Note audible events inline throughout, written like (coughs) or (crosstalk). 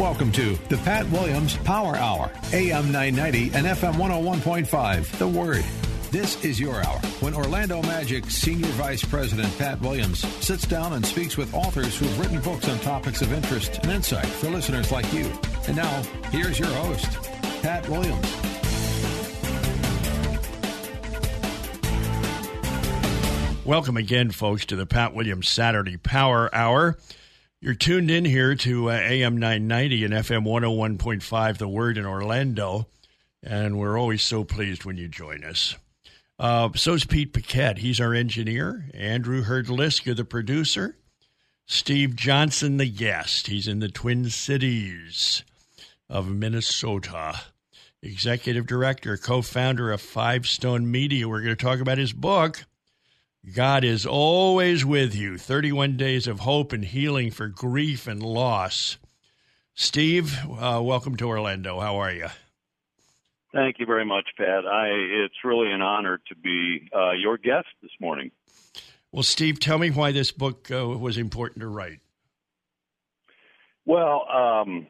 Welcome to the Pat Williams Power Hour, AM 990 and FM 101.5. The Word. This is your hour when Orlando Magic Senior Vice President Pat Williams sits down and speaks with authors who've written books on topics of interest and insight for listeners like you. And now, here's your host, Pat Williams. Welcome again, folks, to the Pat Williams Saturday Power Hour. You're tuned in here to uh, AM 990 and FM 101.5, The Word in Orlando, and we're always so pleased when you join us. Uh, so's Pete Paquette. He's our engineer. Andrew Herdliska, the producer. Steve Johnson, the guest. He's in the Twin Cities of Minnesota. Executive director, co founder of Five Stone Media. We're going to talk about his book, God is always with you 31 days of hope and healing for grief and loss. Steve, uh, welcome to Orlando. How are you? Thank you very much, Pat. I, it's really an honor to be uh, your guest this morning. Well, Steve, tell me why this book uh, was important to write. Well, um,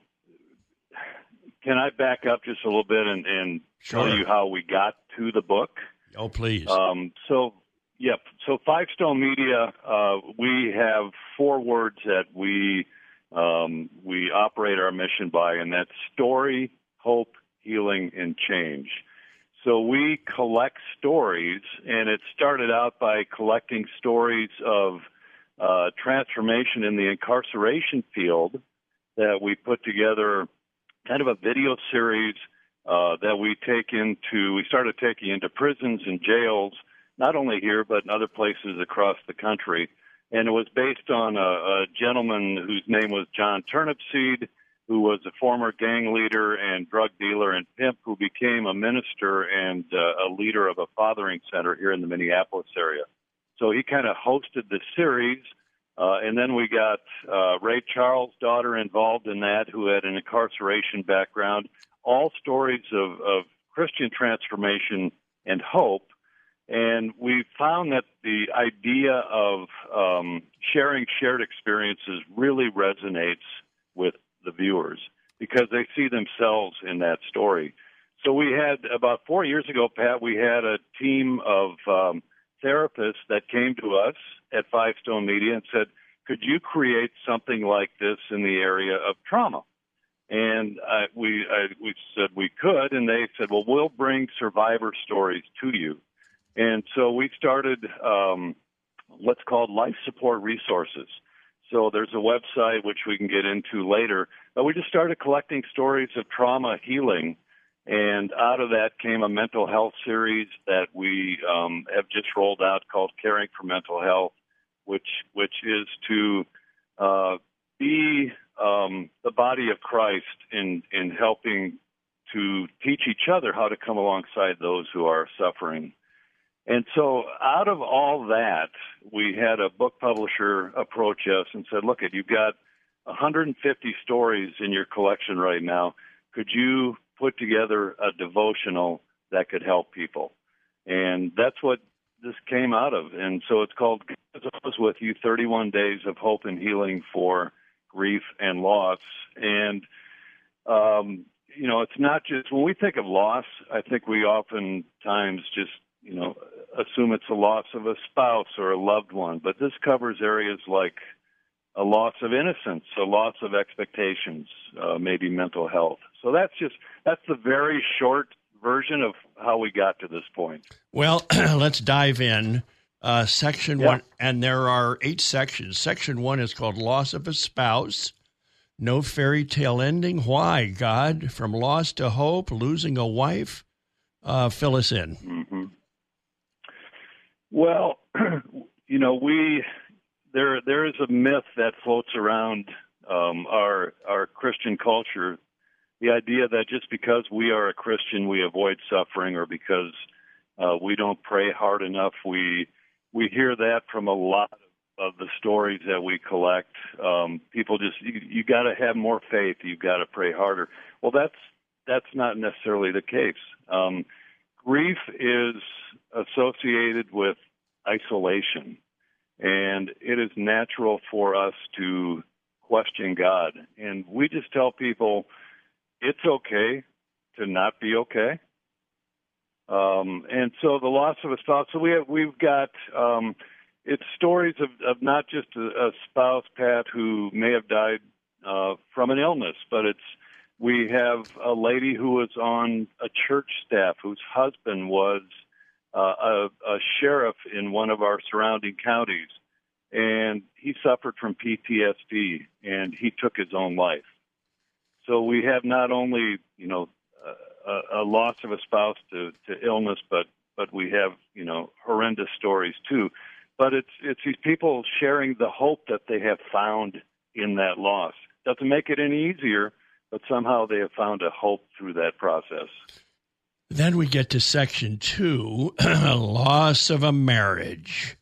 can I back up just a little bit and, and sure. tell you how we got to the book? Oh, please. Um, so, yep. So, Five Stone Media, uh, we have four words that we um, we operate our mission by, and that's story, hope, healing, and change. So we collect stories, and it started out by collecting stories of uh, transformation in the incarceration field that we put together kind of a video series uh, that we take into, we started taking into prisons and jails, not only here, but in other places across the country. And it was based on a, a gentleman whose name was John Turnipseed, who was a former gang leader and drug dealer and pimp who became a minister and uh, a leader of a fathering center here in the Minneapolis area. So he kind of hosted the series. Uh, and then we got uh, Ray Charles' daughter involved in that, who had an incarceration background. All stories of, of Christian transformation and hope. And we found that the idea of um, sharing shared experiences really resonates with the viewers because they see themselves in that story. So we had about four years ago, Pat, we had a team of um, therapists that came to us at Five Stone Media and said, could you create something like this in the area of trauma? And we, we said we could, and they said, well, we'll bring survivor stories to you. And so we started um, what's called life support resources. So there's a website which we can get into later. But we just started collecting stories of trauma healing, and out of that came a mental health series that we um, have just rolled out called Caring for Mental Health, which which is to uh, be um, the body of Christ in in helping to teach each other how to come alongside those who are suffering. And so, out of all that, we had a book publisher approach us and said, "Look, you've got 150 stories in your collection right now. Could you put together a devotional that could help people?" And that's what this came out of. And so, it's called "God with You: 31 Days of Hope and Healing for Grief and Loss." And um, you know, it's not just when we think of loss. I think we oftentimes just you know, assume it's a loss of a spouse or a loved one, but this covers areas like a loss of innocence, a loss of expectations, uh, maybe mental health. So that's just that's the very short version of how we got to this point. Well, (clears throat) let's dive in. Uh, section Yeah. one, and there are eight sections. Section one is called Loss of a Spouse. No fairy tale ending. Why, God? From loss to hope, losing a wife. Uh, fill us in. hmm Well, (clears throat) you know, we there there is a myth that floats around um, our our Christian culture, the idea that just because we are a Christian, we avoid suffering, or because uh, we don't pray hard enough, we we hear that from a lot of the stories that we collect. Um, people just you, you got to have more faith. You've got to pray harder. Well, that's that's not necessarily the case. Um, grief is associated with isolation, and it is natural for us to question God. And we just tell people it's okay to not be okay. Um, and so the loss of a spouse. So we have we've got um, it's stories of, of not just a, a spouse, Pat, who may have died uh, from an illness, but it's we have a lady who was on a church staff whose husband was uh, a, a sheriff in one of our surrounding counties, and he suffered from PTSD and he took his own life. So we have not only you know a, a loss of a spouse to, to illness, but but we have you know horrendous stories too. But it's it's these people sharing the hope that they have found in that loss. Doesn't make it any easier, but somehow they have found a hope through that process. Then we get to section two (clears throat) loss of a marriage.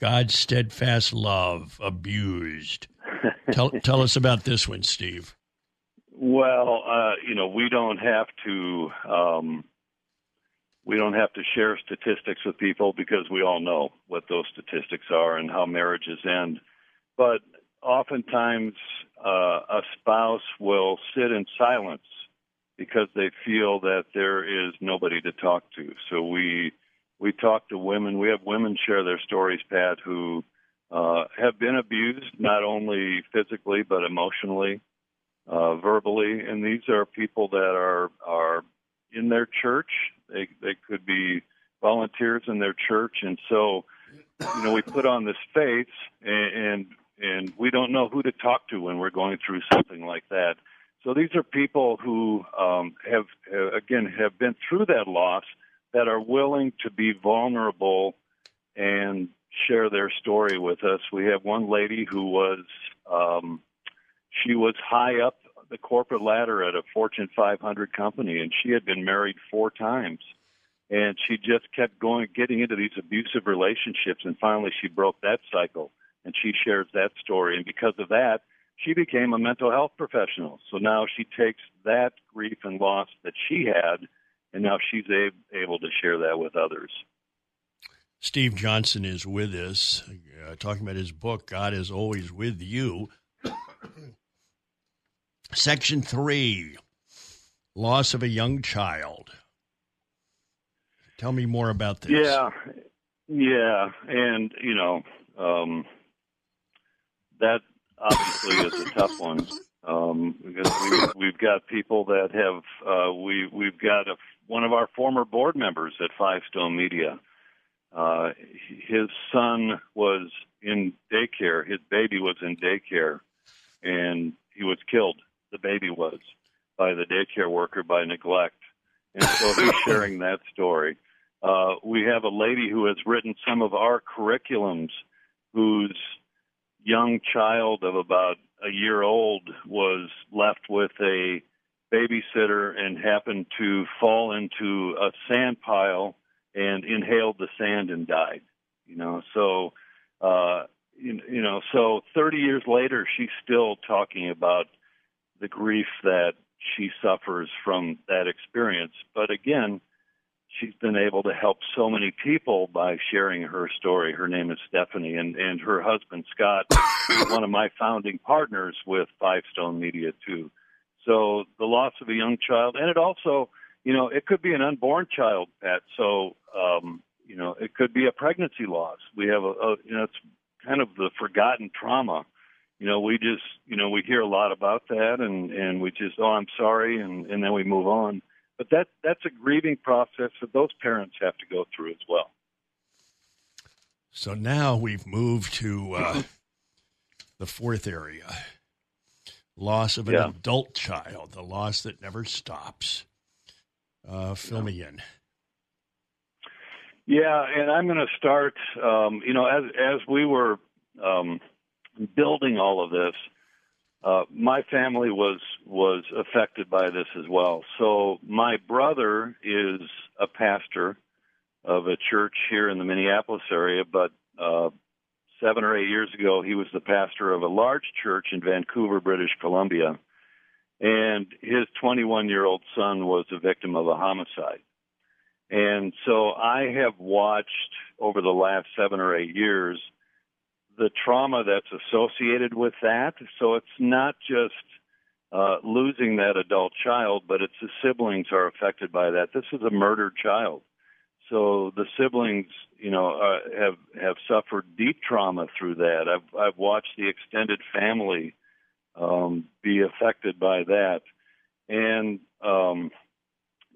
God's steadfast love abused. (laughs) tell, tell us about this one, Steve. Well, uh, you know, we don't have to um, we don't have to share statistics with people because we all know what those statistics are and how marriages end. But oftentimes, uh, a spouse will sit in silence because they feel that there is nobody to talk to. So we we talk to women. We have women share their stories, Pat, who uh, have been abused not only physically but emotionally uh, verbally, and these are people that are are in their church. They they could be volunteers in their church, and so you know we put on this face, and and, and we don't know who to talk to when we're going through something like that. So these are people who um, have, have again have been through that loss that are willing to be vulnerable and share their story with us. We have one lady who was um, she was high up the corporate ladder at a Fortune 500 company, and she had been married four times. And she just kept going, getting into these abusive relationships, and finally she broke that cycle. And she shares that story. And because of that, she became a mental health professional. So now she takes that grief and loss that she had, and now she's a- able to share that with others. Steve Johnson is with us, uh, talking about his book, God is Always With You. (coughs) Section three loss of a young child. Tell me more about this. Yeah, yeah, and you know um, that obviously is a tough one um, because we, we've got people that have uh, we we've got a, one of our former board members at Five Stone Media. Uh, his son was in daycare. His baby was in daycare, and he was killed the baby was by the daycare worker by neglect. And so he's (laughs) sharing that story. Uh, we have a lady who has written some of our curriculums whose young child of about a year old was left with a babysitter and happened to fall into a sand pile and inhaled the sand and died. You know, so uh, you, you know, so 30 years later, she's still talking about the grief that she suffers from that experience. But again, she's been able to help so many people by sharing her story. Her name is Stephanie, and, and her husband, Scott, is one of my founding partners with Five Stone Media, too. So the loss of a young child, and it also, you know, it could be an unborn child, Pat. So, um, you know, it could be a pregnancy loss. We have a, a you know, it's kind of the forgotten trauma you know, we just, you know, we hear a lot about that and, and we just, oh, I'm sorry. And, and then we move on. But that, that's a grieving process that those parents have to go through as well. So now we've moved to uh, the fourth area loss of an yeah. adult child, the loss that never stops. Uh, fill yeah. me in. Yeah, and I'm going to start. Um, you know, as as we were um, building all of this, uh, my family was was affected by this as well. So my brother is a pastor of a church here in the Minneapolis area, but uh, seven or eight years ago, he was the pastor of a large church in Vancouver, British Columbia, and his 21 year old son was a victim of a homicide. And so I have watched over the last seven or eight years the trauma that's associated with that. So it's not just uh, losing that adult child, but it's the siblings are affected by that. This is a murdered child, so the siblings, you know, uh, have have suffered deep trauma through that. I've I've watched the extended family um, be affected by that, and um,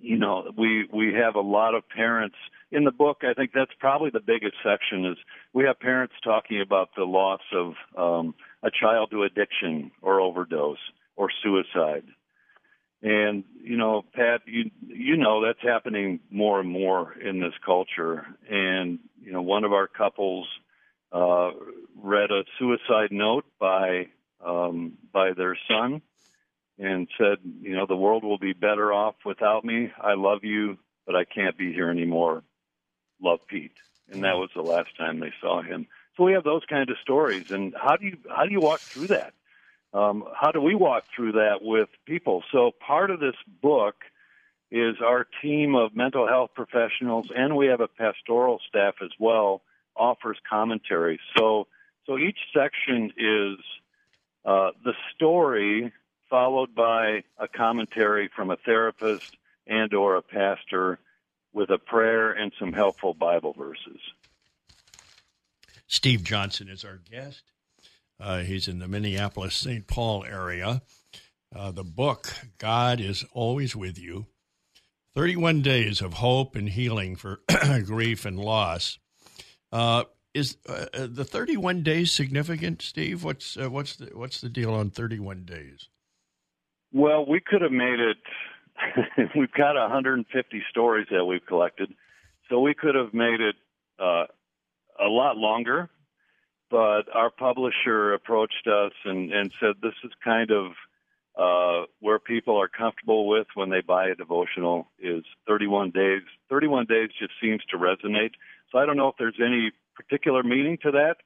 you know, we we have a lot of parents in the book. I think that's probably the biggest section is we have parents talking about the loss of um, a child to addiction or overdose or suicide. And you know, Pat, you you know that's happening more and more in this culture. And you know, one of our couples uh, read a suicide note by um, by their son, and said, you know, the world will be better off without me. I love you, but I can't be here anymore. Love Pete. And that was the last time they saw him. So we have those kind of stories. And how do you how do you walk through that? Um, how do we walk through that with people? So part of this book is our team of mental health professionals, and we have a pastoral staff as well. Offers commentary. So so each section is uh, the story followed by a commentary from a therapist and or a pastor with a prayer and some helpful Bible verses. Steve Johnson is our guest. Uh, he's in the Minneapolis St. Paul area. Uh, the book, God is Always With You 31 Days of Hope and Healing for (clears throat) Grief and Loss. Uh, is uh, uh, the 31 days significant, Steve? What's, uh, what's, the, what's the deal on 31 days? Well, we could have made it. (laughs) we've got 150 stories that we've collected, so we could have made it uh, a lot longer. But our publisher approached us and, and said this is kind of uh, where people are comfortable with when they buy a devotional is 31 days. 31 days just seems to resonate. So I don't know if there's any particular meaning to that,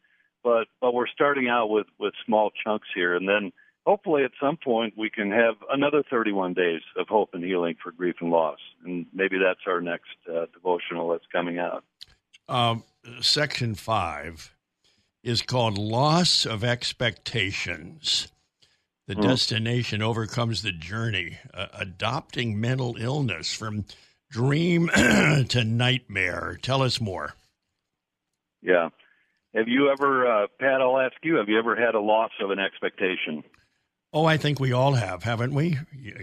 but but we're starting out with with small chunks here, and then hopefully at some point we can have another 31 days of hope and healing for grief and loss. And maybe that's our next uh, devotional that's coming out. Um, section five is called Loss of Expectations. The mm. destination overcomes the journey, uh, adopting mental illness from dream (clears throat) to nightmare. Tell us more. Yeah. Have you ever, uh, Pat, I'll ask you, have you ever had a loss of an expectation? Oh, I think we all have, haven't we?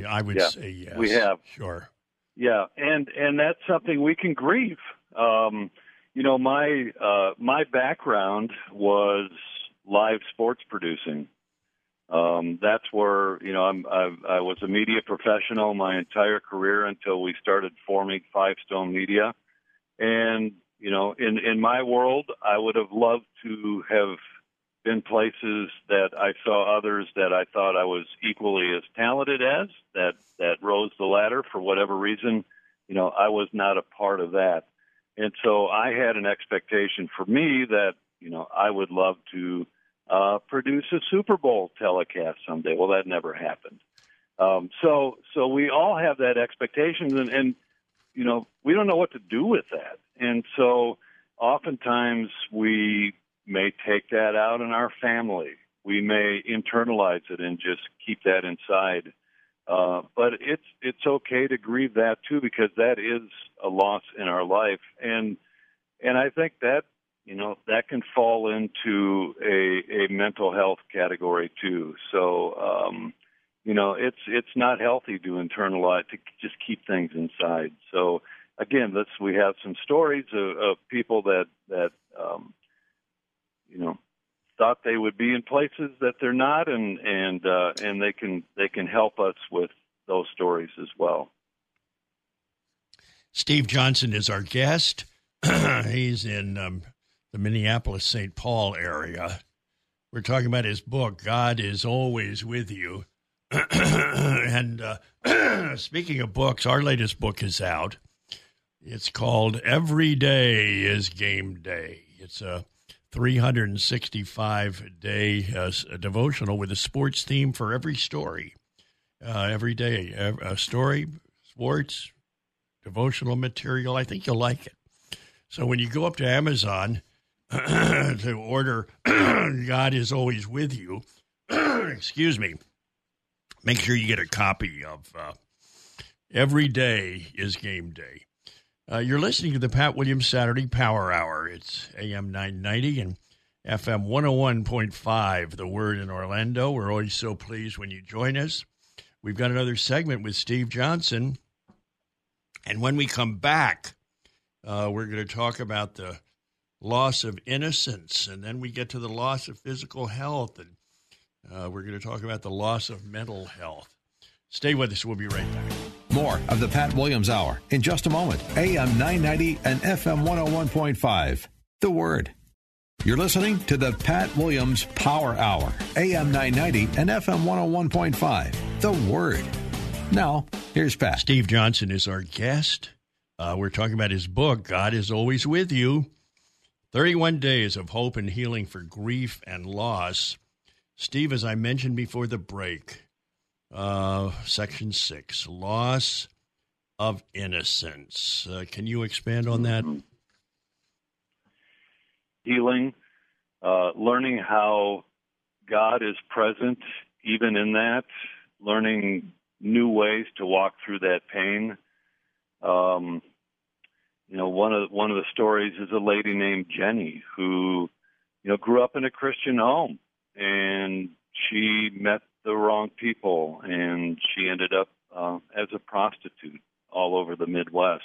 I would yeah, say yes. We have. Sure. Yeah, and and that's something we can grieve. Um, you know, my uh, my background was live sports producing. Um, that's where you know I'm, I've, I was a media professional my entire career until we started forming Five Stone Media, and you know, in in my world, I would have loved to have been places that I saw others that I thought I was equally as talented as that that rose the ladder for whatever reason. You know, I was not a part of that, and so I had an expectation for me that you know I would love to uh, produce a Super Bowl telecast someday. Well, that never happened. Um, so so we all have that expectation, and, and you know we don't know what to do with that, and so oftentimes we may take that out in our family. We may internalize it and just keep that inside. Uh, but it's it's okay to grieve that too because that is a loss in our life, and and I think that you know that can fall into a a mental health category too. So um, you know it's it's not healthy to internalize to just keep things inside. So again, this we have some stories of, of people that that um, you know thought they would be in places that they're not, and and uh, and they can they can help us with those stories as well. Steve Johnson is our guest. (clears throat) He's in um, the Minneapolis St. Paul area. We're talking about his book, God is Always With You. (clears throat) and uh, (clears throat) speaking of books, our latest book is out. It's called Every Day is Game Day. It's a 365 day uh, devotional with a sports theme for every story. Uh, every day, a story, sports, devotional material. I think you'll like it. So when you go up to Amazon (clears throat) to order (clears throat) God is always with you. (clears throat) Excuse me. Make sure you get a copy of uh, Every Day is Game Day. Uh, you're listening to the Pat Williams Saturday Power Hour. It's AM 990 and FM 101.5, the word in Orlando. We're always so pleased when you join us. We've got another segment with Steve Johnson. And when we come back, uh, we're going to talk about the loss of innocence, and then we get to the loss of physical health, and uh, we're going to talk about the loss of mental health. Stay with us. We'll be right back. More of the Pat Williams Hour in just a moment. AM 990 and FM 101.5. The Word. You're listening to the Pat Williams Power Hour, AM 990 and FM 101.5. The Word. Now, here's Pat. Steve Johnson is our guest. Uh, we're talking about his book, God is Always With You 31 Days of Hope and Healing for Grief and Loss. Steve, as I mentioned before the break, uh, section six, loss of innocence. Uh, can you expand on that? Healing, uh, learning how God is present even in that, learning new ways to walk through that pain. Um, you know, one of one of the stories is a lady named Jenny who, you know, grew up in a Christian home and she met the wrong people and she ended up uh, as a prostitute all over the Midwest.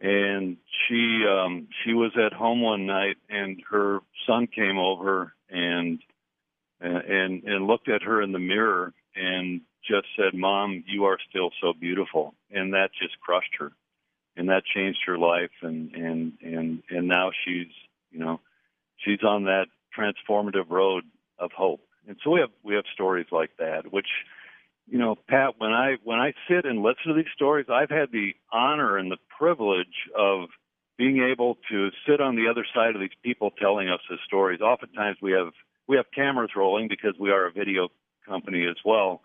And she um, she was at home one night and her son came over and and and looked at her in the mirror and just said, "Mom, you are still so beautiful," and that just crushed her, and that changed her life, and and and and now she's you know she's on that transformative road of hope, and so we have we have stories like that, which you know, Pat, when I when I sit and listen to these stories, I've had the honor and the privilege of being able to sit on the other side of these people telling us the stories. Oftentimes we have we have cameras rolling because we are a video company as well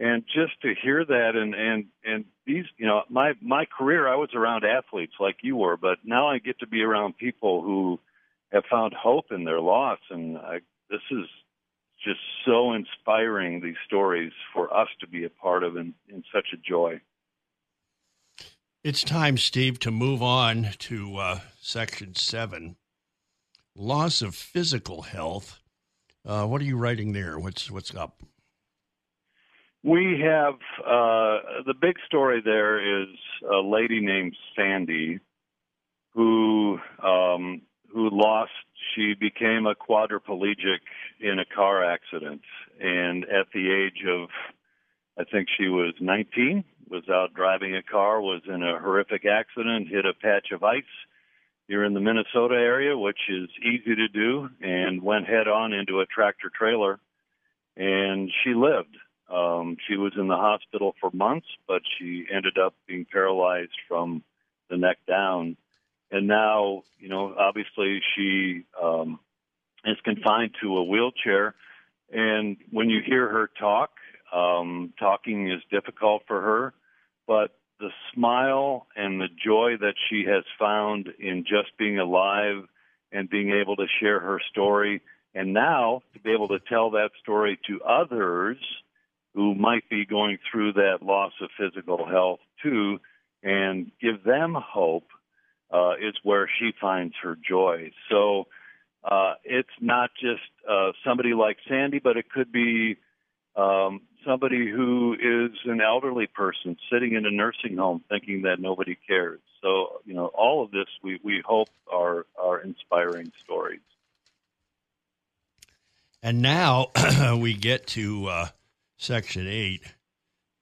and just to hear that and and and these you know my my career i was around athletes like you were but now i get to be around people who have found hope in their loss and I, this is just so inspiring these stories for us to be a part of and, in such a joy. It's time steve to move on to uh, section seven. Loss of physical health. Uh, what are you writing there? What's what's up? We have uh, the big story there is a lady named Sandy who um, who lost. She became a quadriplegic in a car accident, and at the age of, I think she was 19, was out driving a car, was in a horrific accident, hit a patch of ice here in the Minnesota area, which is easy to do, and went head on into a tractor trailer, and she lived. Um, she was in the hospital for months, but she ended up being paralyzed from the neck down. And now, you know, obviously she um, is confined to a wheelchair. And when you hear her talk, um, talking is difficult for her, but the smile and the joy that she has found in just being alive and being able to share her story, and now to be able to tell that story to others who might be going through that loss of physical health too, and give them hope uh, is where she finds her joy. So uh, it's not just uh, somebody like Sandy, but it could be um, somebody who is an elderly person sitting in a nursing home thinking that nobody cares. So, you know, all of this we, we hope are, are inspiring stories. And now (clears throat) we get to uh, Section 8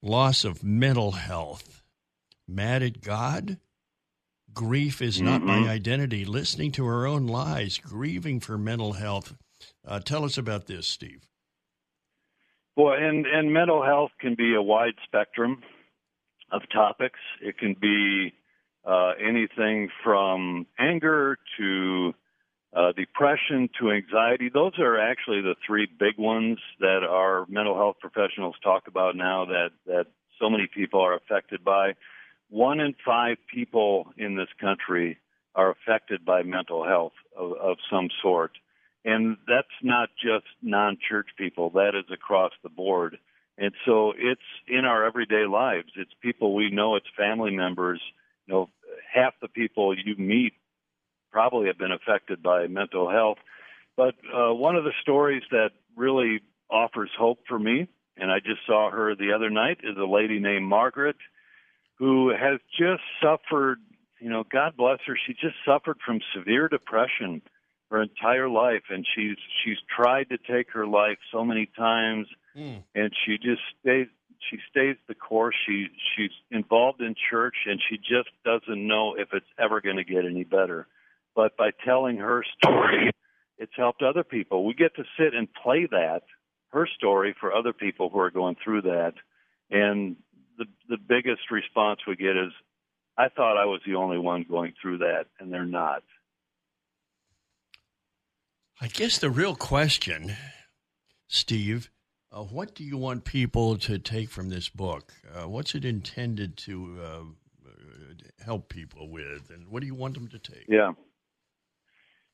Loss of mental health. Mad at God? Grief is not mm-hmm. my identity. Listening to her own lies, grieving for mental health. Uh, tell us about this, Steve. Well, and, and mental health can be a wide spectrum of topics. It can be uh, anything from anger to uh, depression to anxiety. Those are actually the three big ones that our mental health professionals talk about now that, that so many people are affected by. One in five people in this country are affected by mental health of, of some sort. And that's not just non church people, that is across the board. And so it's in our everyday lives. It's people we know, it's family members. You know, half the people you meet probably have been affected by mental health. But uh, one of the stories that really offers hope for me, and I just saw her the other night, is a lady named Margaret who has just suffered, you know, God bless her, she just suffered from severe depression her entire life and she's she's tried to take her life so many times mm. and she just stays she stays the course. She she's involved in church and she just doesn't know if it's ever going to get any better. But by telling her story it's helped other people. We get to sit and play that her story for other people who are going through that. And the the biggest response we get is i thought i was the only one going through that and they're not I guess the real question, Steve, uh, what do you want people to take from this book? Uh, what's it intended to uh, help people with, and what do you want them to take? Yeah.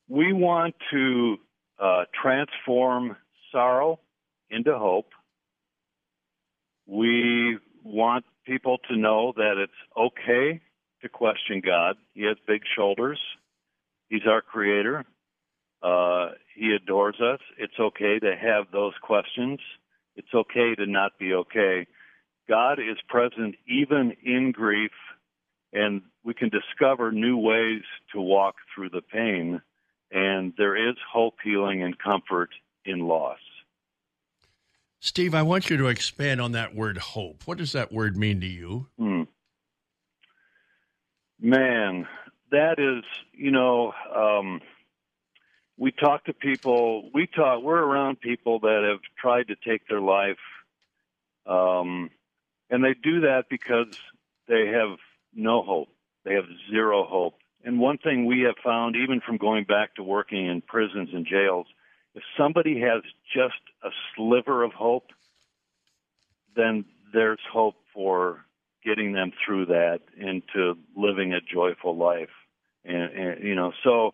We want to uh, transform sorrow into hope. We want people to know that it's okay to question God. He has big shoulders. He's our creator. Uh, he adores us. It's okay to have those questions. It's okay to not be okay. God is present even in grief, and we can discover new ways to walk through the pain. And there is hope, healing, and comfort in loss. Steve, I want you to expand on that word hope. What does that word mean to you? Hmm. Man, that is, you know, um, we talk to people. We talk. We're around people that have tried to take their life, um, and they do that because they have no hope. They have zero hope. And one thing we have found, even from going back to working in prisons and jails, if somebody has just a sliver of hope, then there's hope for getting them through that into living a joyful life. And, and you know, so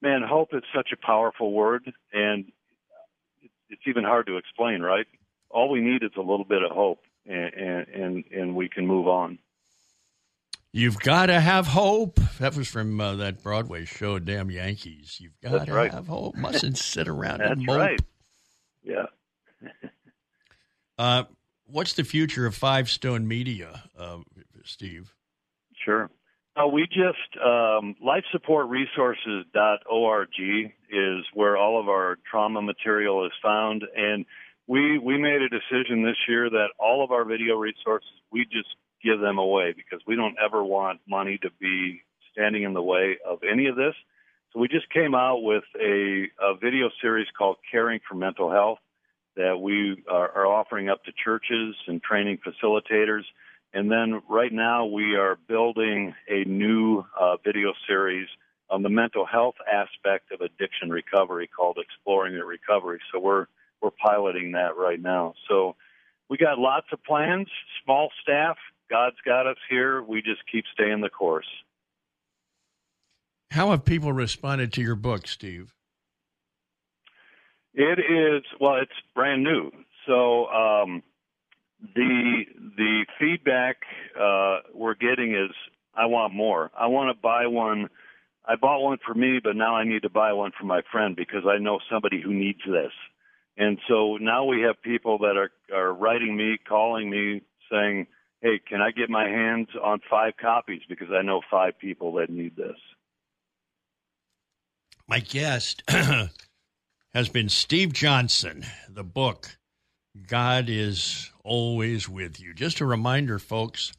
man, hope is such a powerful word, and it's even hard to explain, right? All we need is a little bit of hope, and and and we can move on. You've got to have hope. That was from uh, that Broadway show, Damn Yankees. You've got to right. have hope. Mustn't (laughs) sit around That's and mope. right. Yeah. (laughs) uh, what's the future of Five Stone Media, uh, Steve? Sure. Uh, we just um, lifesupportresources.org is where all of our trauma material is found, and we we made a decision this year that all of our video resources we just give them away because we don't ever want money to be standing in the way of any of this. So we just came out with a, a video series called Caring for Mental Health that we are, are offering up to churches and training facilitators. And then right now we are building a new uh, video series on the mental health aspect of addiction recovery called Exploring Your Recovery. So we're we're piloting that right now. So we got lots of plans, small staff. God's got us here. We just keep staying the course. How have people responded to your book, Steve? It is well, it's brand new. So um, the the feedback uh, we're getting is I want more. I want to buy one. I bought one for me, but now I need to buy one for my friend because I know somebody who needs this. And so now we have people that are are writing me, calling me, saying, "Hey, can I get my hands on five copies because I know five people that need this." My guest (clears throat) has been Steve Johnson. The book God is always with you. Just a reminder, folks,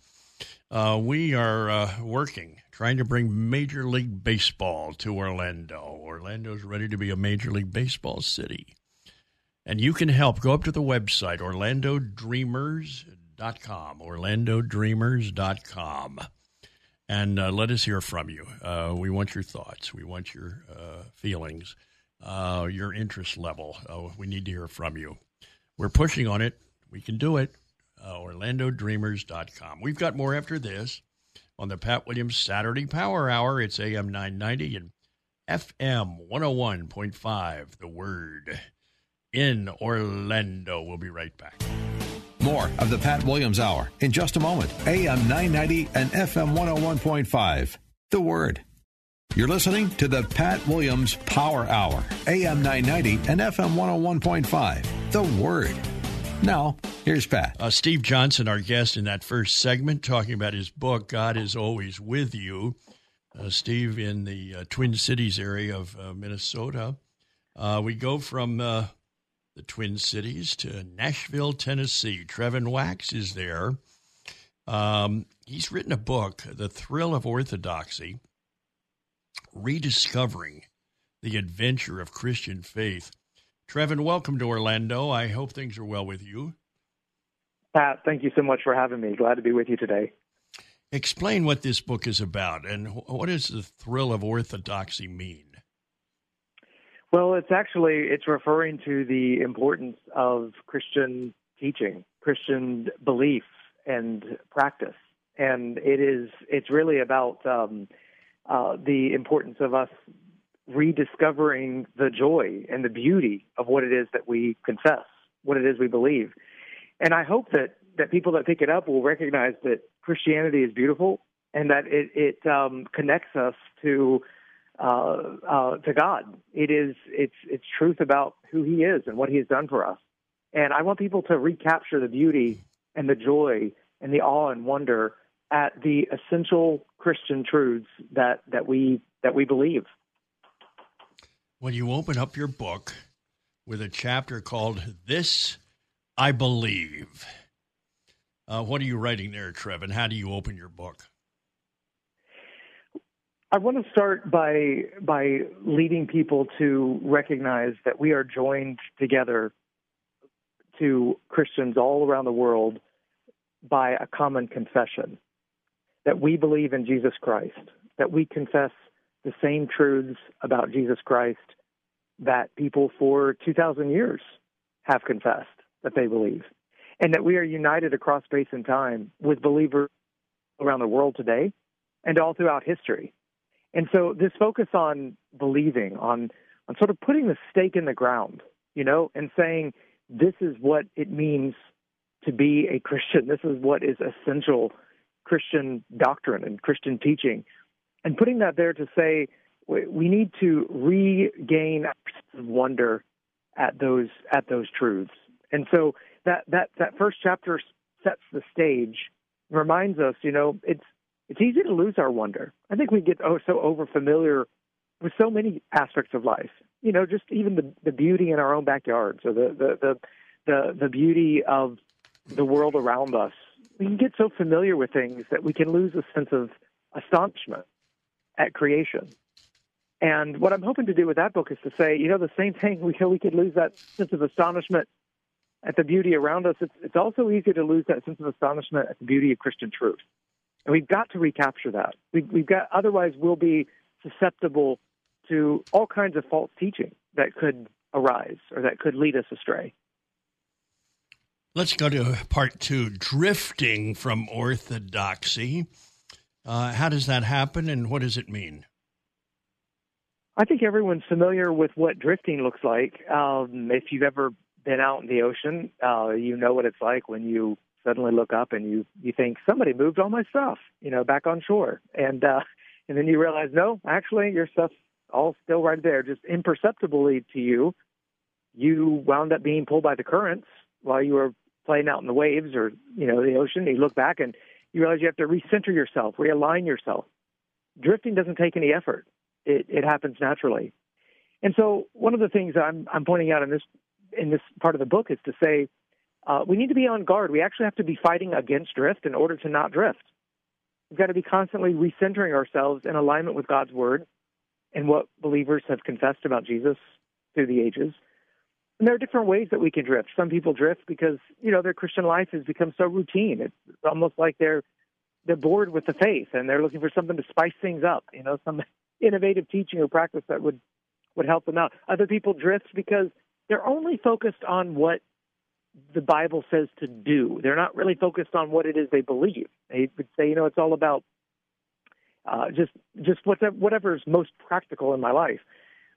uh, we are uh, working, trying to bring Major League Baseball to Orlando. Orlando's ready to be a Major League Baseball city. And you can help. Go up to the website, orlandodreamers.com, orlandodreamers.com, and uh, let us hear from you. Uh, we want your thoughts. We want your uh, feelings, uh, your interest level. we need to hear from you. We're pushing on it. We can do it. Uh, OrlandoDreamers.com. We've got more after this. on the Pat Williams Saturday Power Hour. It's AM 990 and FM 101.5. The Word in Orlando. We'll be right back. More of the Pat Williams Hour in just a moment. AM 990 and FM 101.5. The Word. You're listening to the Pat Williams Power Hour, AM 990 and FM 101.5. The Word. Now, here's Pat. Uh, Steve Johnson, our guest in that first segment, talking about his book, God is Always With You. Uh, Steve, in the uh, Twin Cities area of uh, Minnesota. Uh, we go from uh, the Twin Cities to Nashville, Tennessee. Trevin Wax is there. Um, he's written a book, The Thrill of Orthodoxy Rediscovering the Adventure of Christian Faith. Trevin, welcome to Orlando. I hope things are well with you. Pat, thank you so much for having me. Glad to be with you today. Explain what this book is about and what does the thrill of orthodoxy mean? Well, it's actually it's referring to the importance of Christian teaching, Christian belief and practice, and it is it's really about um, uh, the importance of us rediscovering the joy and the beauty of what it is that we confess, what it is we believe, and I hope that that people that pick it up will recognize that Christianity is beautiful and that it it um, connects us to uh, uh, to God. It is it's it's truth about who He is and what He has done for us. And I want people to recapture the beauty and the joy and the awe and wonder at the essential Christian truths that that we that we believe. When you open up your book with a chapter called "This I Believe," uh, what are you writing there, Trev? And how do you open your book? I want to start by by leading people to recognize that we are joined together to Christians all around the world by a common confession that we believe in Jesus Christ, that we confess the same truths about Jesus Christ that people for 2,000 years have confessed that they believe, and that we are united across space and time with believers around the world today and all throughout history. And so this focus on believing, on on sort of putting the stake in the ground, you know, and saying this is what it means to be a Christian. This is what is essential Christian doctrine and Christian teaching. And putting that there to say we need to regain wonder at those at those truths. And so that that that first chapter sets the stage, reminds us, you know, it's it's easy to lose our wonder. I think we get oh, so overfamiliar with so many aspects of life. You know, just even the the beauty in our own backyards or the the the the, the beauty of the world around us. We can get so familiar with things that we can lose a sense of astonishment at creation. And what I'm hoping to do with that book is to say, you know, the same thing (laughs) we we could lose that sense of astonishment at the beauty around us. It's, it's also easy to lose that sense of astonishment at the beauty of Christian truth. And we've got to recapture that. We, we've got, otherwise, we'll be susceptible to all kinds of false teaching that could arise or that could lead us astray. Let's go to part two drifting from orthodoxy. Uh, how does that happen and what does it mean? I think everyone's familiar with what drifting looks like. Um, if you've ever been out in the ocean, uh, you know what it's like when you suddenly look up and you you think somebody moved all my stuff, you know, back on shore, and uh, (laughs) and then you realize no, actually your stuff's all still right there, just imperceptibly to you. You wound up being pulled by the currents while you were playing out in the waves or you know the ocean. You look back and you realize you have to recenter yourself, realign yourself. Drifting doesn't take any effort; it it happens naturally. And so, one of the things I'm I'm pointing out in this in this part of the book is to say uh, we need to be on guard. We actually have to be fighting against drift in order to not drift. We've got to be constantly recentering ourselves in alignment with God's word and what believers have confessed about Jesus through the ages. And there are different ways that we can drift. Some people drift because, you know, their Christian life has become so routine. It's almost like they're they're bored with the faith and they're looking for something to spice things up, you know, some (laughs) innovative teaching or practice that would would help them out. Other people drift because they're only focused on what the Bible says to do. They're not really focused on what it is they believe. They would say, you know, it's all about uh, just just whatever whatever's most practical in my life.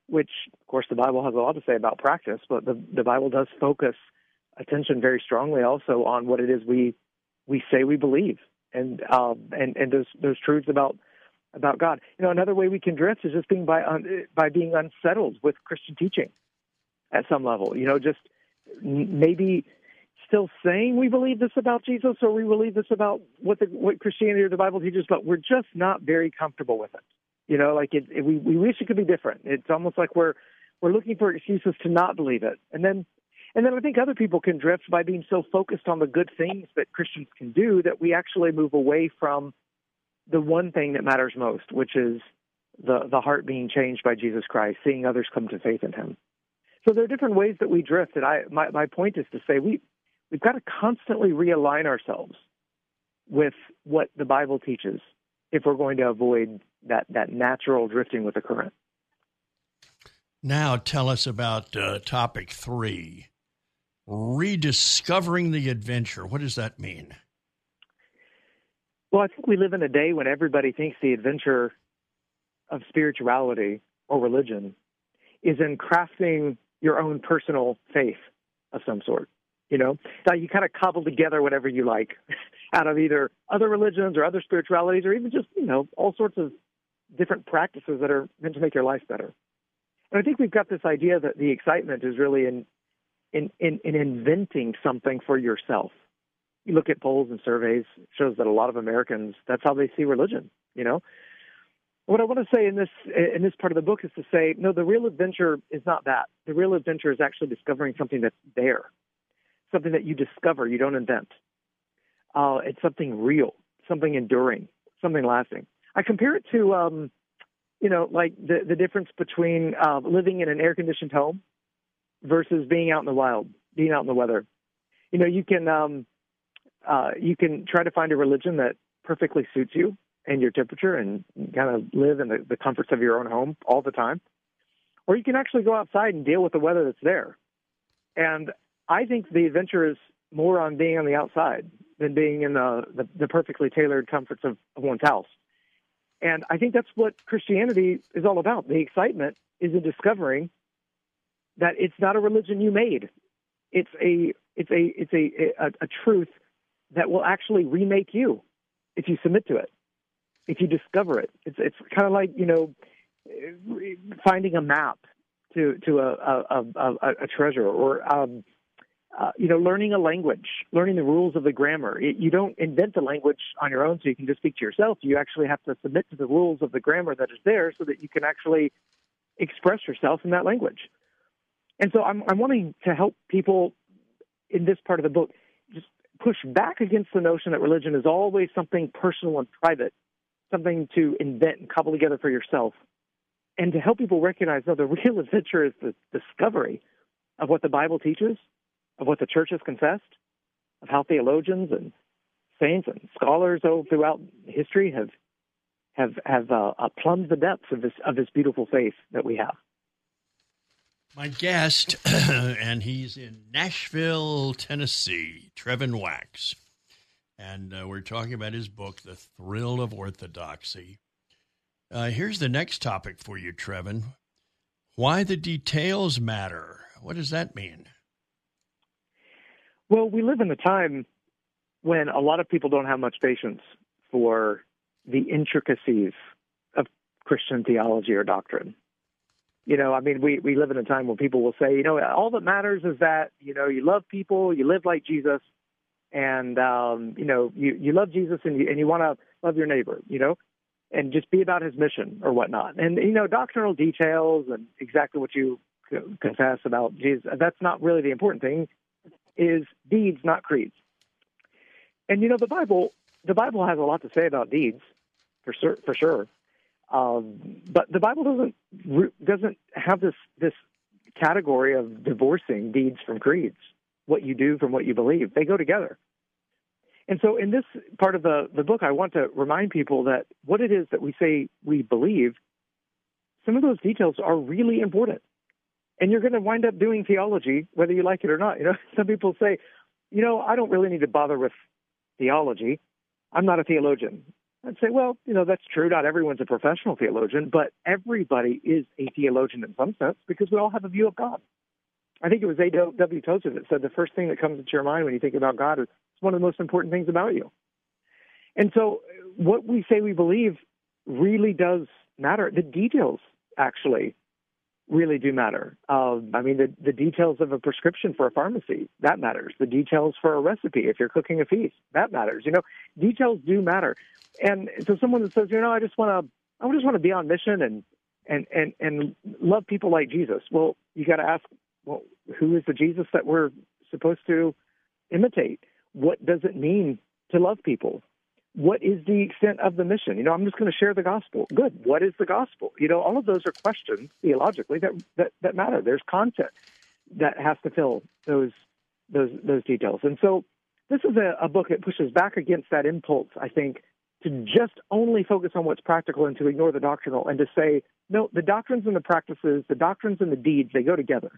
Which, of course, the Bible has a lot to say about practice, but the the Bible does focus attention very strongly also on what it is we we say we believe and um, and and those those truths about about God. You know, another way we can drift is just being by un, by being unsettled with Christian teaching at some level. You know, just maybe still saying we believe this about Jesus or we believe this about what the what Christianity or the Bible teaches, but we're just not very comfortable with it. You know, like it, it, we we wish it could be different. It's almost like we're we're looking for excuses to not believe it, and then and then I think other people can drift by being so focused on the good things that Christians can do that we actually move away from the one thing that matters most, which is the the heart being changed by Jesus Christ, seeing others come to faith in Him. So there are different ways that we drift, and I my my point is to say we we've got to constantly realign ourselves with what the Bible teaches if we're going to avoid that that natural drifting with the current. Now, tell us about uh, topic three rediscovering the adventure. What does that mean? Well, I think we live in a day when everybody thinks the adventure of spirituality or religion is in crafting your own personal faith of some sort. You know, that you kind of cobble together whatever you like (laughs) out of either other religions or other spiritualities or even just, you know, all sorts of different practices that are meant to make your life better. And I think we've got this idea that the excitement is really in in, in, in inventing something for yourself. You look at polls and surveys, shows that a lot of Americans, that's how they see religion, you know? What I want to say in this in this part of the book is to say, no, the real adventure is not that. The real adventure is actually discovering something that's there, something that you discover, you don't invent. Uh, it's something real, something enduring, something lasting. I compare it to, um, you know, like the the difference between uh, living in an air conditioned home versus being out in the wild, being out in the weather. You know, you can um, uh, you can try to find a religion that perfectly suits you and your temperature, and kind of live in the, the comforts of your own home all the time. Or you can actually go outside and deal with the weather that's there. And I think the adventure is more on being on the outside than being in the, the, the perfectly tailored comforts of, of one's house. And I think that's what Christianity is all about. The excitement is in discovering that it's not a religion you made. It's a it's a it's a, a, a truth that will actually remake you if you submit to it, if you discover it. It's it's kind of like you know finding a map to to a a, a, a treasure or um, uh, you know learning a language, learning the rules of the grammar. It, you don't invent the language on your own so you can just speak to yourself. You actually have to submit to the rules of the grammar that is there so that you can actually express yourself in that language. And so I'm, I'm wanting to help people in this part of the book just push back against the notion that religion is always something personal and private, something to invent and cobble together for yourself, and to help people recognize no, the (laughs) real adventure is the discovery of what the Bible teaches, of what the church has confessed, of how theologians and saints and scholars all throughout history have have have uh, uh, plumbed the depths of this of this beautiful faith that we have. My guest, (clears throat) and he's in Nashville, Tennessee, Trevin Wax. And uh, we're talking about his book, The Thrill of Orthodoxy. Uh, here's the next topic for you, Trevin. Why the details matter. What does that mean? Well, we live in a time when a lot of people don't have much patience for the intricacies of Christian theology or doctrine you know, I mean, we, we live in a time when people will say, you know, all that matters is that, you know, you love people, you live like Jesus, and, um, you know, you, you love Jesus and you, and you want to love your neighbor, you know, and just be about his mission or whatnot. And, you know, doctrinal details and exactly what you confess about Jesus, that's not really the important thing, is deeds, not creeds. And, you know, the Bible, the Bible has a lot to say about deeds, for sure, for sure. Um, but the Bible doesn't doesn't have this this category of divorcing deeds from creeds. What you do from what you believe, they go together. And so, in this part of the the book, I want to remind people that what it is that we say we believe, some of those details are really important. And you're going to wind up doing theology whether you like it or not. You know, (laughs) some people say, you know, I don't really need to bother with theology. I'm not a theologian. I'd say, well, you know, that's true. Not everyone's a professional theologian, but everybody is a theologian in some sense because we all have a view of God. I think it was A.W. Tozer that said the first thing that comes into your mind when you think about God is one of the most important things about you. And so, what we say we believe really does matter. The details actually really do matter. Um, I mean, the, the details of a prescription for a pharmacy, that matters. The details for a recipe, if you're cooking a feast, that matters. You know, details do matter. And so someone that says, you know, I just want to, I just want to be on mission and, and, and, and love people like Jesus. Well, you got to ask, well, who is the Jesus that we're supposed to imitate? What does it mean to love people? what is the extent of the mission? You know, I'm just going to share the gospel. Good. What is the gospel? You know, all of those are questions theologically that that, that matter. There's content that has to fill those those those details. And so this is a, a book that pushes back against that impulse, I think, to just only focus on what's practical and to ignore the doctrinal and to say, no, the doctrines and the practices, the doctrines and the deeds, they go together.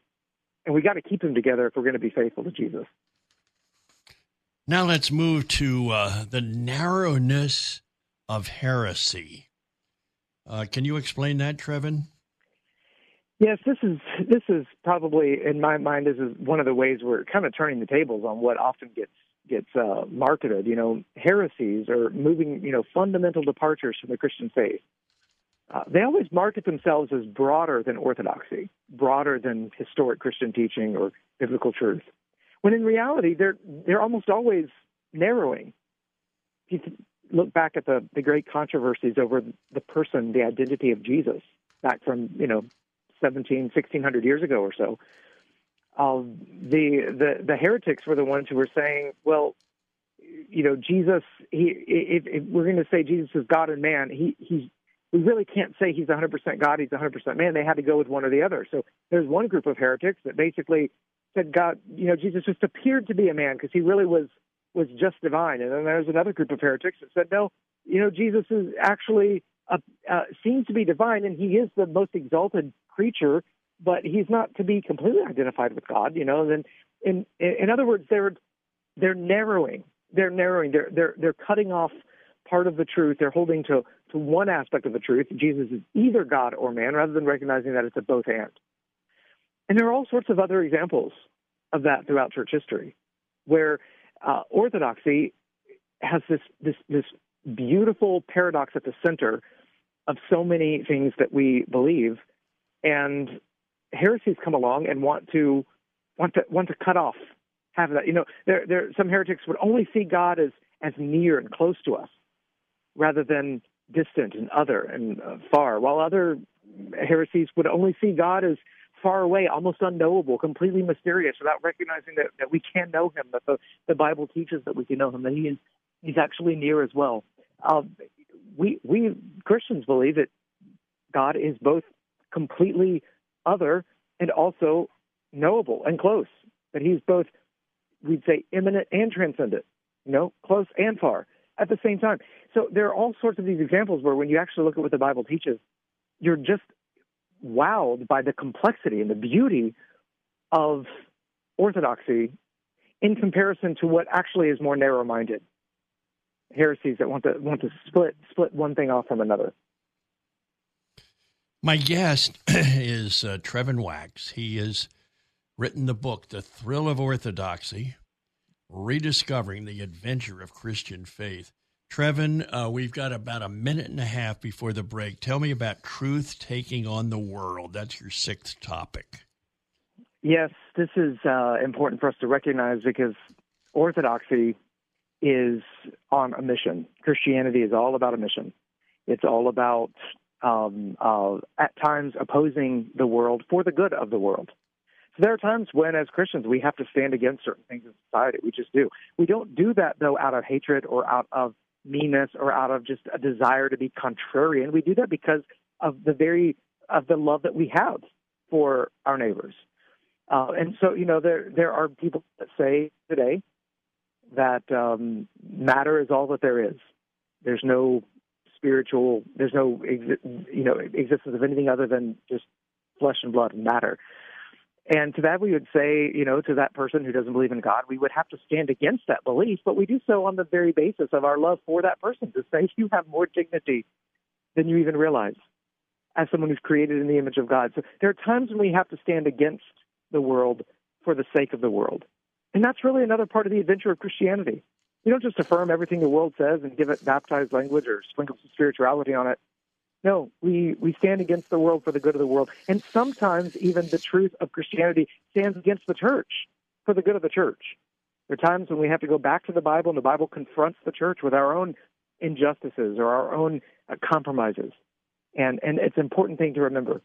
And we got to keep them together if we're going to be faithful to Jesus. Now let's move to uh, the narrowness of heresy. Uh, can you explain that, Trevin? Yes, this is this is probably in my mind this is one of the ways we're kind of turning the tables on what often gets gets uh, marketed. You know, heresies or moving you know fundamental departures from the Christian faith. Uh, they always market themselves as broader than orthodoxy, broader than historic Christian teaching or biblical truth when in reality they're they're almost always narrowing. If you look back at the the great controversies over the person, the identity of Jesus, back from you know 17, 1600 years ago or so. Uh, the the the heretics were the ones who were saying, well, you know, Jesus. He if, if we're going to say Jesus is God and man, he he's we really can't say he's 100% God, he's 100% man. They had to go with one or the other. So there's one group of heretics that basically said God, you know, Jesus just appeared to be a man because he really was was just divine. And then there's another group of heretics that said, no, you know, Jesus is actually a, uh, seems to be divine, and he is the most exalted creature, but he's not to be completely identified with God. You know, then in in other words, they're they're narrowing, they're narrowing, they're they're they're cutting off part of the truth. They're holding to to one aspect of the truth. Jesus is either God or man, rather than recognizing that it's a both and. And there are all sorts of other examples of that throughout church history, where uh, orthodoxy has this this this beautiful paradox at the center of so many things that we believe, and heresies come along and want to want to want to cut off have that. You know, there there some heretics would only see God as as near and close to us, rather than distant and other and uh, far, while other heresies would only see God as far away, almost unknowable, completely mysterious, without recognizing that, that we can know him, that the, the Bible teaches that we can know him, that he is he's actually near as well. Uh, we we Christians believe that God is both completely other and also knowable and close. That he's both we'd say immanent and transcendent, you know, close and far at the same time. So there are all sorts of these examples where when you actually look at what the Bible teaches, you're just wowed by the complexity and the beauty of orthodoxy in comparison to what actually is more narrow-minded heresies that want to want to split split one thing off from another. My guest (clears throat) is uh, Trevin Wax. He has written the book "The Thrill of Orthodoxy: Rediscovering the Adventure of Christian Faith." Trevin, uh, we've got about a minute and a half before the break. Tell me about truth taking on the world. That's your sixth topic. Yes, this is uh, important for us to recognize because orthodoxy is on a mission. Christianity is all about a mission. It's all about, um, uh, at times, opposing the world for the good of the world. There are times when, as Christians, we have to stand against certain things in society. We just do. We don't do that, though, out of hatred or out of meanness or out of just a desire to be contrarian. We do that because of the very of the love that we have for our neighbors. Uh, and so, you know, there there are people that say today that um, matter is all that there is. There's no spiritual. There's no you know existence of anything other than just flesh and blood and matter. And to that, we would say, you know, to that person who doesn't believe in God, we would have to stand against that belief, but we do so on the very basis of our love for that person to say, you have more dignity than you even realize as someone who's created in the image of God. So there are times when we have to stand against the world for the sake of the world. And that's really another part of the adventure of Christianity. We don't just affirm everything the world says and give it baptized language or sprinkle some spirituality on it. No, we, we stand against the world for the good of the world. And sometimes even the truth of Christianity stands against the church for the good of the church. There are times when we have to go back to the Bible and the Bible confronts the church with our own injustices or our own uh, compromises. And, and it's an important thing to remember.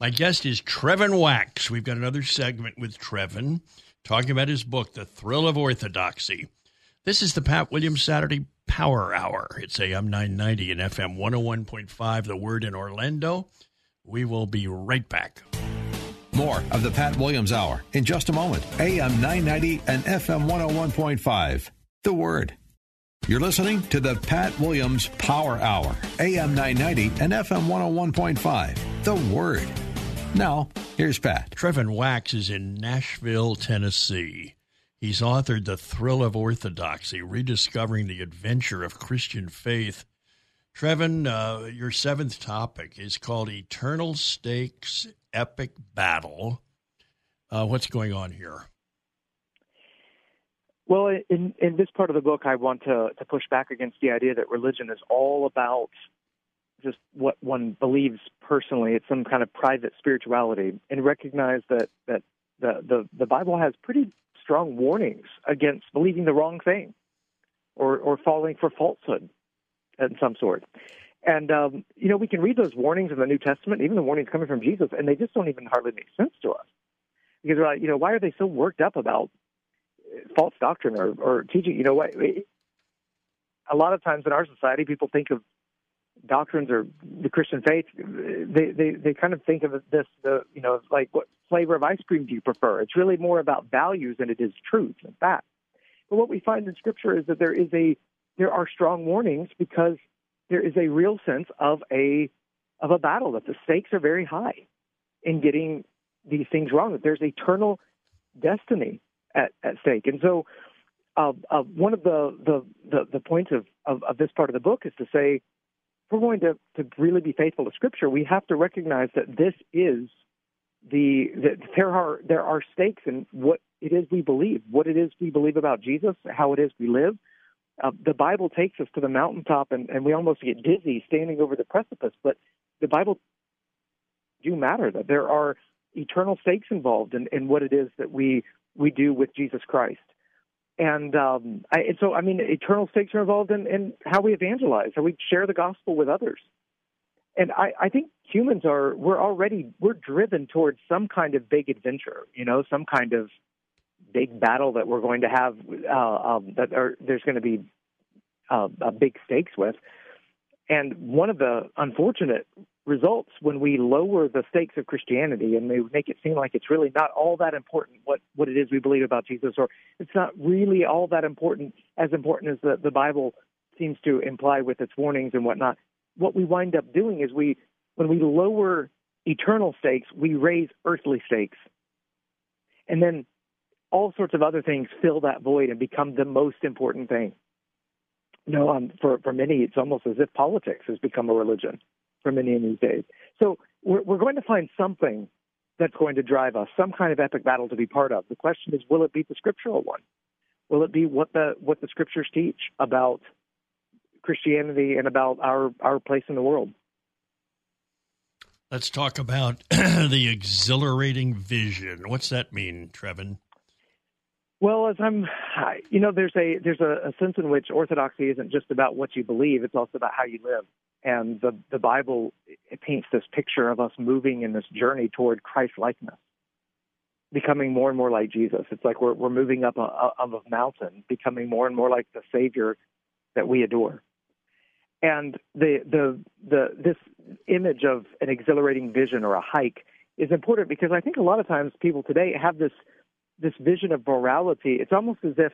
My guest is Trevin Wax. We've got another segment with Trevin talking about his book, The Thrill of Orthodoxy. This is the Pat Williams Saturday Power Hour. It's AM 990 and FM 101.5, The Word in Orlando. We will be right back. More of the Pat Williams Hour in just a moment. AM 990 and FM 101.5, The Word. You're listening to the Pat Williams Power Hour, AM 990 and FM 101.5, The Word. Now, here's Pat. Trevin Wax is in Nashville, Tennessee. He's authored The Thrill of Orthodoxy Rediscovering the Adventure of Christian Faith. Trevin, uh, your seventh topic is called Eternal Stakes Epic Battle. Uh, what's going on here? Well, in, in this part of the book, I want to, to push back against the idea that religion is all about just what one believes personally. It's some kind of private spirituality, and recognize that that the the, the Bible has pretty strong warnings against believing the wrong thing or, or falling for falsehood in some sort. And, um, you know, we can read those warnings in the New Testament, even the warnings coming from Jesus, and they just don't even hardly make sense to us. Because we're like, you know, why are they so worked up about false doctrine or, or teaching? You know, what? A lot of times in our society, people think of doctrines or the Christian faith, they, they, they kind of think of this, the, you know, like what flavor of ice cream do you prefer? It's really more about values than it is truth and fact. But what we find in Scripture is that there is a, there are strong warnings because there is a real sense of a, of a battle that the stakes are very high in getting these things wrong. That there's eternal destiny at, at stake, and so uh, uh, one of the, the, the, the points of, of, of, this part of the book is to say if we're going to, to really be faithful to Scripture, we have to recognize that this is the that there are there are stakes in what it is we believe, what it is we believe about Jesus, how it is we live. Uh, the Bible takes us to the mountaintop, and, and we almost get dizzy standing over the precipice. But the Bible do matter that there are eternal stakes involved in, in what it is that we we do with Jesus Christ. And, um, I, and so, I mean, eternal stakes are involved in, in how we evangelize, how we share the gospel with others. And I, I think humans are, we're already, we're driven towards some kind of big adventure, you know, some kind of big battle that we're going to have, uh, um, that are, there's going to be uh, big stakes with. And one of the unfortunate results when we lower the stakes of Christianity and we make it seem like it's really not all that important what, what it is we believe about Jesus, or it's not really all that important, as important as the, the Bible seems to imply with its warnings and whatnot. What we wind up doing is we, when we lower eternal stakes, we raise earthly stakes. And then all sorts of other things fill that void and become the most important thing. No, um, for for many, it's almost as if politics has become a religion for many in these days. So we're, we're going to find something that's going to drive us, some kind of epic battle to be part of. The question is, will it be the scriptural one? Will it be what the what the scriptures teach about Christianity and about our our place in the world? Let's talk about (clears throat) the exhilarating vision. What's that mean, Trevin? Well, as I'm, you know, there's a there's a, a, sense in which orthodoxy isn't just about what you believe; it's also about how you live. And the the Bible it paints this picture of us moving in this journey toward Christ likeness, becoming more and more like Jesus. It's like we're we're moving up a, a, of a mountain, becoming more and more like the Savior that we adore. And the the the this image of an exhilarating vision or a hike is important because I think a lot of times people today have this this vision of morality, it's almost as if,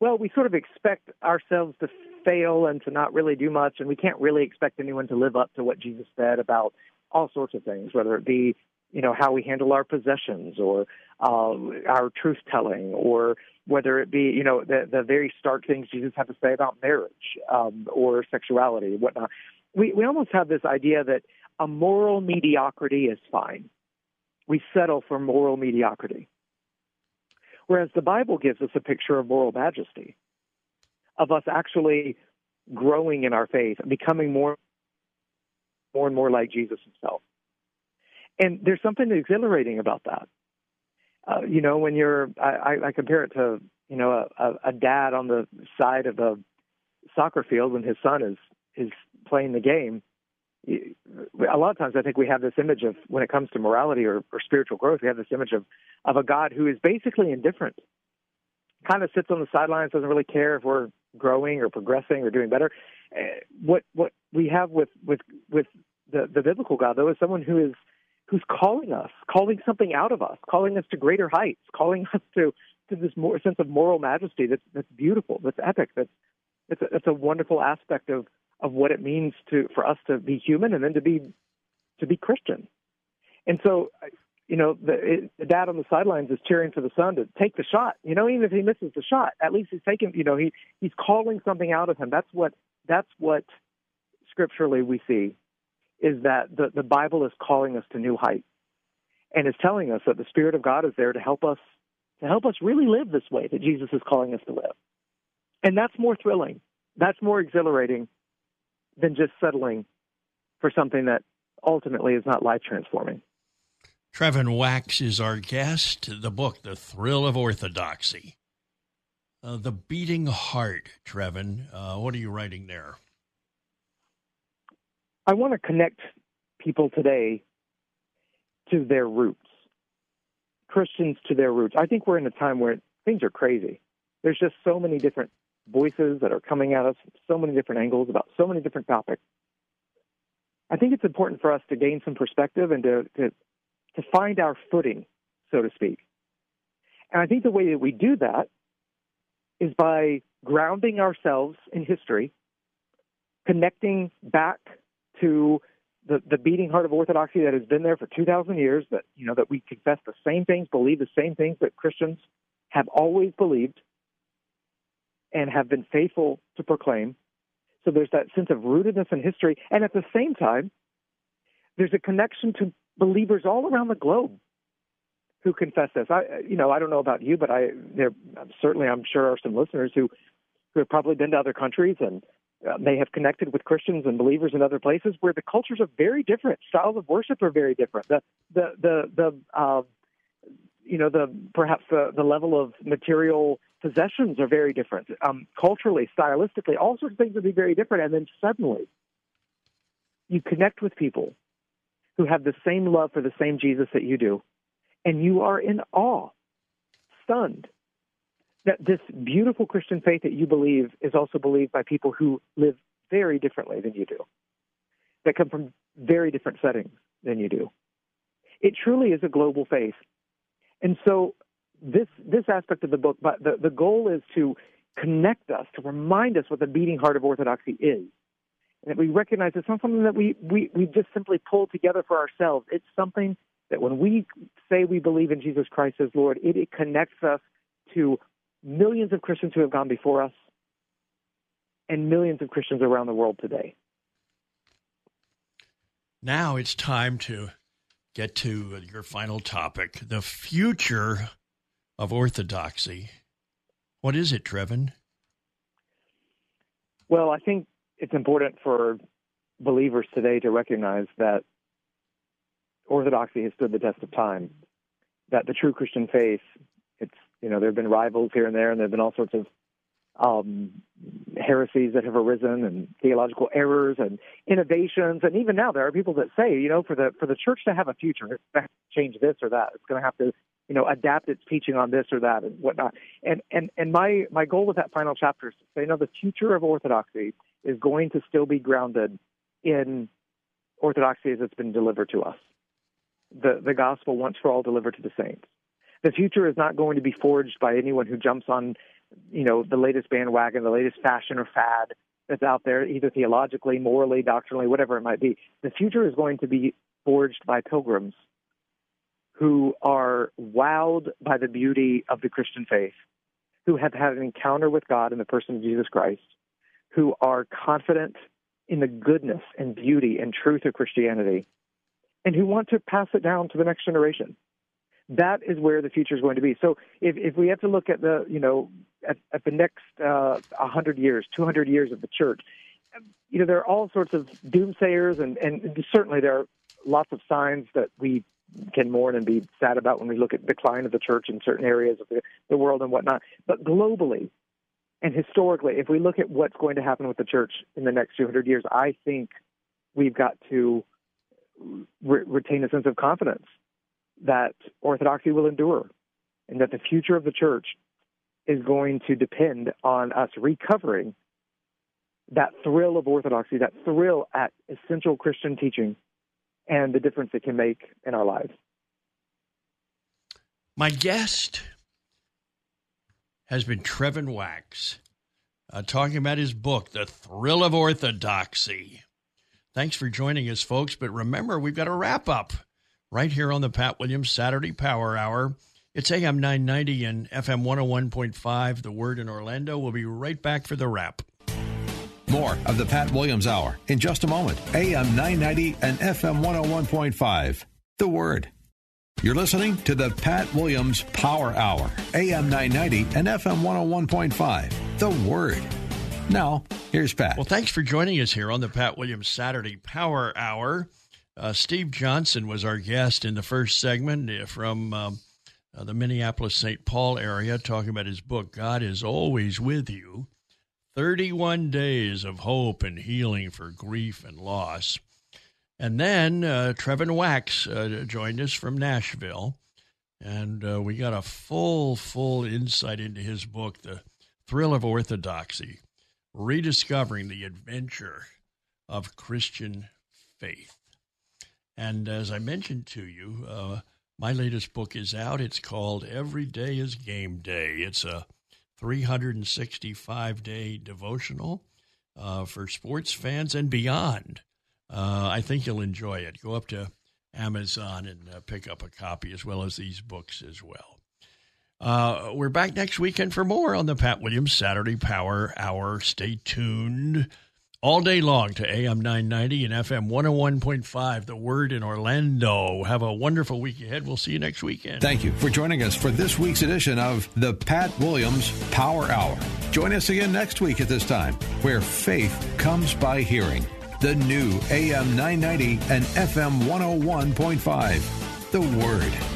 well, we sort of expect ourselves to fail and to not really do much, and we can't really expect anyone to live up to what Jesus said about all sorts of things, whether it be you know how we handle our possessions or uh, our truth telling or whether it be you know the the very stark things Jesus had to say about marriage um, or sexuality and whatnot. We we almost have this idea that a moral mediocrity is fine. We settle for moral mediocrity. Whereas the Bible gives us a picture of moral majesty, of us actually growing in our faith, becoming more, more and more like Jesus himself. And there's something exhilarating about that. Uh, you know, when you're, I, I compare it to, you know, a, a dad on the side of a soccer field when his son is is playing the game. A lot of times, I think we have this image of when it comes to morality or, or spiritual growth, we have this image of of a God who is basically indifferent, kind of sits on the sidelines, doesn't really care if we're growing or progressing or doing better. Uh, what what we have with with with the the biblical God though is someone who is who's calling us, calling something out of us, calling us to greater heights, calling us to to this more sense of moral majesty that's that's beautiful, that's epic, that's it's a, it's a wonderful aspect of of what it means to for us to be human and then to be to be Christian. And so, you know, the, the dad on the sidelines is cheering for the son to take the shot. You know, even if he misses the shot, at least he's taking. You know, he he's calling something out of him. That's what that's what scripturally we see is that the, the Bible is calling us to new heights and is telling us that the Spirit of God is there to help us to help us really live this way that Jesus is calling us to live. And that's more thrilling. That's more exhilarating than just settling for something that ultimately is not life transforming. Trevin Wax is our guest. The book, The Thrill of Orthodoxy. Uh, the Beating Heart, Trevin. Uh, what are you writing there? I want to connect people today to their roots, Christians to their roots. I think we're in a time where things are crazy. There's just so many different voices that are coming at us so many different angles about so many different topics. I think it's important for us to gain some perspective and to, to, to find our footing, so to speak. And I think the way that we do that is by grounding ourselves in history, connecting back to the, the beating heart of orthodoxy that has been there for 2,000 years, that, you know, that we confess the same things, believe the same things that Christians have always believed and have been faithful to proclaim. So there's that sense of rootedness in history. And at the same time, there's a connection to believers all around the globe who confess this. I, you know, I don't know about you, but I there certainly I'm sure are some listeners who who have probably been to other countries and uh, may have connected with Christians and believers in other places where the cultures are very different. Styles of worship are very different. The the the the uh, you know the perhaps the the level of material possessions are very different. Um, culturally, stylistically, all sorts of things would be very different. And then suddenly, you connect with people who have the same love for the same Jesus that you do, and you are in awe, stunned that this beautiful Christian faith that you believe is also believed by people who live very differently than you do, that come from very different settings than you do. It truly is a global faith. And so this this aspect of the book, but the, the goal is to connect us, to remind us what the beating heart of orthodoxy is. And that we recognize it's not something that we, we, we just simply pull together for ourselves. It's something that when we say we believe in Jesus Christ as Lord, it, it connects us to millions of Christians who have gone before us and millions of Christians around the world today. Now it's time to get to your final topic the future of orthodoxy. What is it, Trevin? Well, I think it's important for believers today to recognize that orthodoxy has stood the test of time, that the true Christian faith you know there have been rivals here and there, and there have been all sorts of um, heresies that have arisen and theological errors and innovations. And even now, there are people that say, you know, for the for the church to have a future, it's going to change this or that. It's going to have to, you know, adapt its teaching on this or that and whatnot. And and and my my goal with that final chapter is to say, no, the future of orthodoxy is going to still be grounded in orthodoxy as it's been delivered to us. The the gospel once for all delivered to the saints the future is not going to be forged by anyone who jumps on, you know, the latest bandwagon, the latest fashion or fad that's out there, either theologically, morally, doctrinally, whatever it might be. The future is going to be forged by pilgrims who are wowed by the beauty of the Christian faith, who have had an encounter with God in the person of Jesus Christ, who are confident in the goodness and beauty and truth of Christianity, and who want to pass it down to the next generation. That is where the future is going to be. So if, if we have to look at the, you know, at, at the next uh, 100 years, 200 years of the church, you know, there are all sorts of doomsayers, and, and certainly there are lots of signs that we can mourn and be sad about when we look at decline of the church in certain areas of the, the world and whatnot. But globally and historically, if we look at what's going to happen with the church in the next 200 years, I think we've got to re- retain a sense of confidence that orthodoxy will endure and that the future of the church is going to depend on us recovering that thrill of orthodoxy, that thrill at essential Christian teaching, and the difference it can make in our lives. My guest has been Trevin Wax, uh, talking about his book, The Thrill of Orthodoxy. Thanks for joining us, folks. But remember, we've got a wrap up right here on the Pat Williams Saturday Power Hour. It's AM 990 and FM 101.5, The Word in Orlando. We'll be right back for the wrap. More of the Pat Williams Hour in just a moment. AM 990 and FM 101.5. The Word. You're listening to the Pat Williams Power Hour, AM 990 and FM 101.5. The Word. Now, here's Pat. Well, thanks for joining us here on the Pat Williams Saturday Power Hour. Uh, Steve Johnson was our guest in the first segment uh, from um, uh, the Minneapolis St. Paul area, talking about his book, God is Always With You 31 Days of Hope and Healing for Grief and Loss. And then uh, Trevin Wax uh, joined us from Nashville, and uh, we got a full, full insight into his book, The Thrill of Orthodoxy Rediscovering the Adventure of Christian Faith. And as I mentioned to you, uh, my latest book is out. It's called Every Day is Game Day. It's a 365 day devotional uh, for sports fans and beyond. Uh, I think you'll enjoy it. Go up to Amazon and uh, pick up a copy as well as these books as well. Uh, we're back next weekend for more on the Pat Williams Saturday Power Hour. Stay tuned all day long to AM 990 and FM 101.5, The Word in Orlando. Have a wonderful week ahead. We'll see you next weekend. Thank you for joining us for this week's edition of the Pat Williams Power Hour. Join us again next week at this time, where faith comes by hearing the new AM 990 and FM 101.5. The Word.